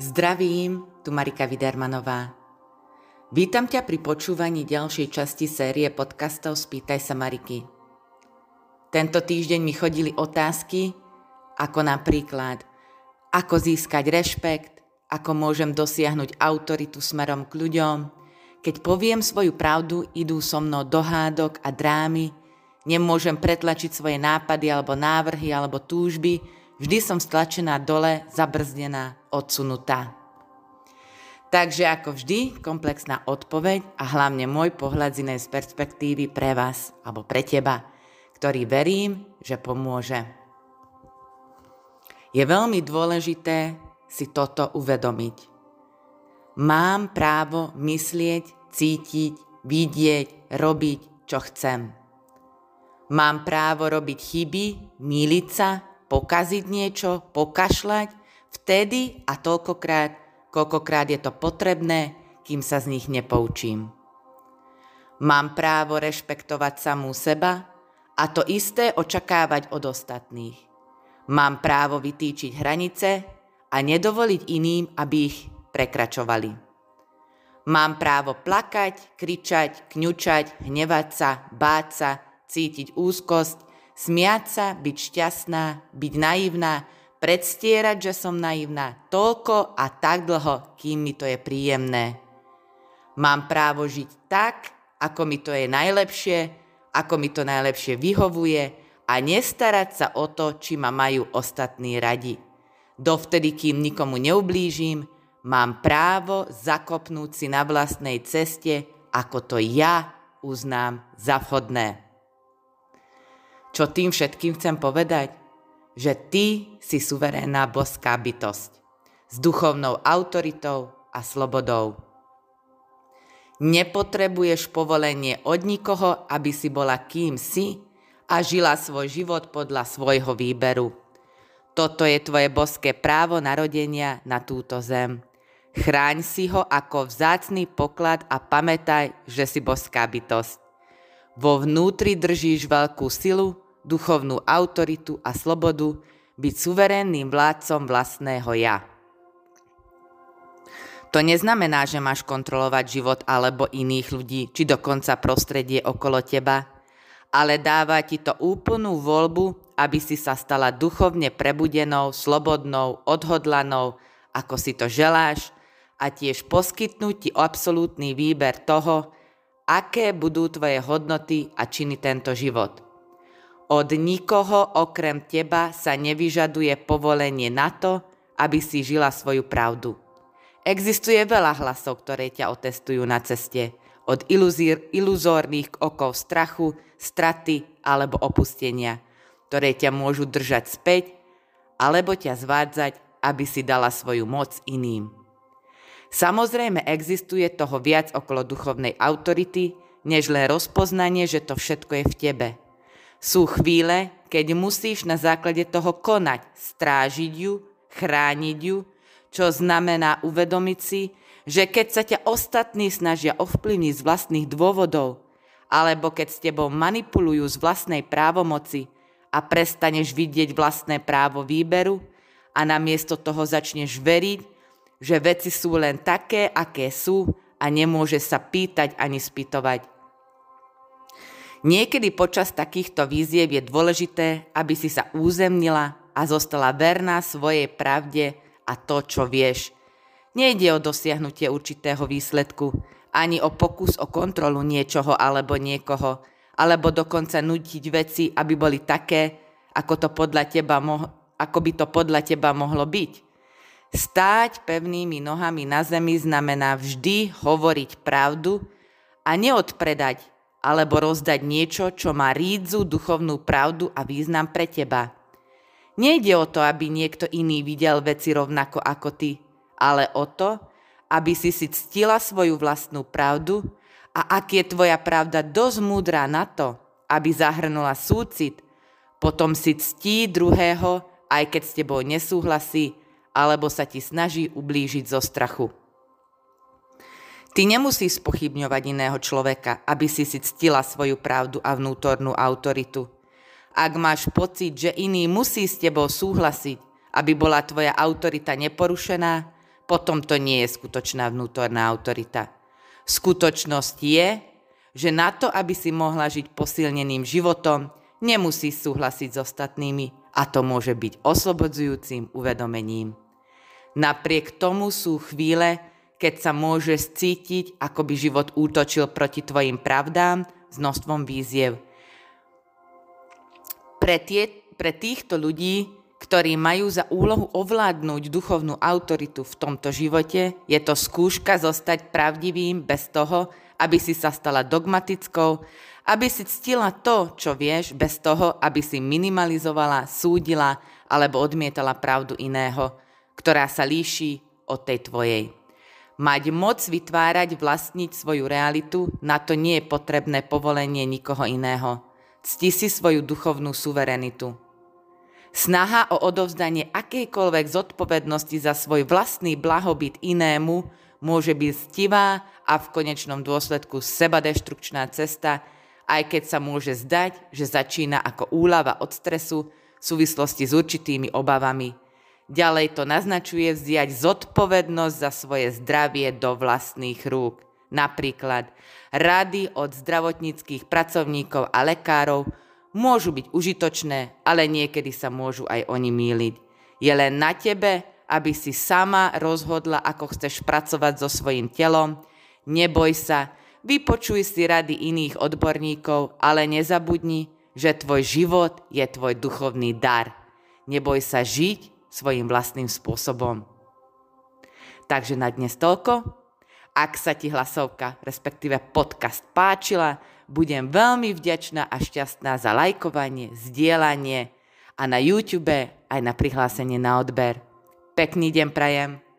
Zdravím, tu Marika Vidermanová. Vítam ťa pri počúvaní ďalšej časti série podcastov Spýtaj sa Mariky. Tento týždeň mi chodili otázky, ako napríklad, ako získať rešpekt, ako môžem dosiahnuť autoritu smerom k ľuďom, keď poviem svoju pravdu, idú so mnou do hádok a drámy, nemôžem pretlačiť svoje nápady alebo návrhy alebo túžby, Vždy som stlačená dole, zabrzdená, odsunutá. Takže ako vždy, komplexná odpoveď a hlavne môj pohľad z inej perspektívy pre vás alebo pre teba, ktorý verím, že pomôže. Je veľmi dôležité si toto uvedomiť. Mám právo myslieť, cítiť, vidieť, robiť, čo chcem. Mám právo robiť chyby, míliť sa, pokaziť niečo, pokašľať, vtedy a toľkokrát, koľkokrát je to potrebné, kým sa z nich nepoučím. Mám právo rešpektovať samú seba a to isté očakávať od ostatných. Mám právo vytýčiť hranice a nedovoliť iným, aby ich prekračovali. Mám právo plakať, kričať, kňučať, hnevať sa, báť sa, cítiť úzkosť Smiať sa, byť šťastná, byť naivná, predstierať, že som naivná toľko a tak dlho, kým mi to je príjemné. Mám právo žiť tak, ako mi to je najlepšie, ako mi to najlepšie vyhovuje a nestarať sa o to, či ma majú ostatní radi. Dovtedy, kým nikomu neublížim, mám právo zakopnúť si na vlastnej ceste, ako to ja uznám za vhodné. Čo tým všetkým chcem povedať? Že ty si suverénna boská bytosť s duchovnou autoritou a slobodou. Nepotrebuješ povolenie od nikoho, aby si bola kým si a žila svoj život podľa svojho výberu. Toto je tvoje boské právo narodenia na túto zem. Chráň si ho ako vzácný poklad a pamätaj, že si boská bytosť. Vo vnútri držíš veľkú silu, duchovnú autoritu a slobodu byť suverénnym vládcom vlastného ja. To neznamená, že máš kontrolovať život alebo iných ľudí, či dokonca prostredie okolo teba, ale dáva ti to úplnú voľbu, aby si sa stala duchovne prebudenou, slobodnou, odhodlanou, ako si to želáš, a tiež poskytnúť ti absolútny výber toho, aké budú tvoje hodnoty a činy tento život. Od nikoho okrem teba sa nevyžaduje povolenie na to, aby si žila svoju pravdu. Existuje veľa hlasov, ktoré ťa otestujú na ceste. Od iluzír, iluzórnych okov strachu, straty alebo opustenia, ktoré ťa môžu držať späť alebo ťa zvádzať, aby si dala svoju moc iným. Samozrejme existuje toho viac okolo duchovnej autority, než len rozpoznanie, že to všetko je v tebe – sú chvíle, keď musíš na základe toho konať, strážiť ju, chrániť ju, čo znamená uvedomiť si, že keď sa ťa ostatní snažia ovplyvniť z vlastných dôvodov, alebo keď s tebou manipulujú z vlastnej právomoci a prestaneš vidieť vlastné právo výberu a namiesto toho začneš veriť, že veci sú len také, aké sú a nemôže sa pýtať ani spýtovať. Niekedy počas takýchto výziev je dôležité, aby si sa územnila a zostala verná svojej pravde a to, čo vieš. Nejde o dosiahnutie určitého výsledku, ani o pokus o kontrolu niečoho alebo niekoho, alebo dokonca nutiť veci, aby boli také, ako, to podľa teba mo- ako by to podľa teba mohlo byť. Stáť pevnými nohami na zemi znamená vždy hovoriť pravdu a neodpredať alebo rozdať niečo, čo má rídzu, duchovnú pravdu a význam pre teba. Nejde o to, aby niekto iný videl veci rovnako ako ty, ale o to, aby si si ctila svoju vlastnú pravdu a ak je tvoja pravda dosť múdra na to, aby zahrnula súcit, potom si ctí druhého, aj keď s tebou nesúhlasí, alebo sa ti snaží ublížiť zo strachu. Ty nemusíš spochybňovať iného človeka, aby si si ctila svoju pravdu a vnútornú autoritu. Ak máš pocit, že iný musí s tebou súhlasiť, aby bola tvoja autorita neporušená, potom to nie je skutočná vnútorná autorita. Skutočnosť je, že na to, aby si mohla žiť posilneným životom, nemusí súhlasiť s ostatnými a to môže byť oslobodzujúcim uvedomením. Napriek tomu sú chvíle, keď sa môžeš cítiť, ako by život útočil proti tvojim pravdám s množstvom výziev. Pre, tie, pre týchto ľudí, ktorí majú za úlohu ovládnuť duchovnú autoritu v tomto živote, je to skúška zostať pravdivým bez toho, aby si sa stala dogmatickou, aby si ctila to, čo vieš, bez toho, aby si minimalizovala, súdila alebo odmietala pravdu iného, ktorá sa líši od tej tvojej. Mať moc vytvárať, vlastniť svoju realitu, na to nie je potrebné povolenie nikoho iného. Cti si svoju duchovnú suverenitu. Snaha o odovzdanie akejkoľvek zodpovednosti za svoj vlastný blahobyt inému môže byť stivá a v konečnom dôsledku sebadeštrukčná cesta, aj keď sa môže zdať, že začína ako úlava od stresu v súvislosti s určitými obavami Ďalej to naznačuje vziať zodpovednosť za svoje zdravie do vlastných rúk. Napríklad rady od zdravotníckých pracovníkov a lekárov môžu byť užitočné, ale niekedy sa môžu aj oni míliť. Je len na tebe, aby si sama rozhodla, ako chceš pracovať so svojím telom. Neboj sa, vypočuj si rady iných odborníkov, ale nezabudni, že tvoj život je tvoj duchovný dar. Neboj sa žiť svojim vlastným spôsobom. Takže na dnes toľko. Ak sa ti hlasovka, respektíve podcast páčila, budem veľmi vďačná a šťastná za lajkovanie, zdieľanie a na YouTube aj na prihlásenie na odber. Pekný deň prajem.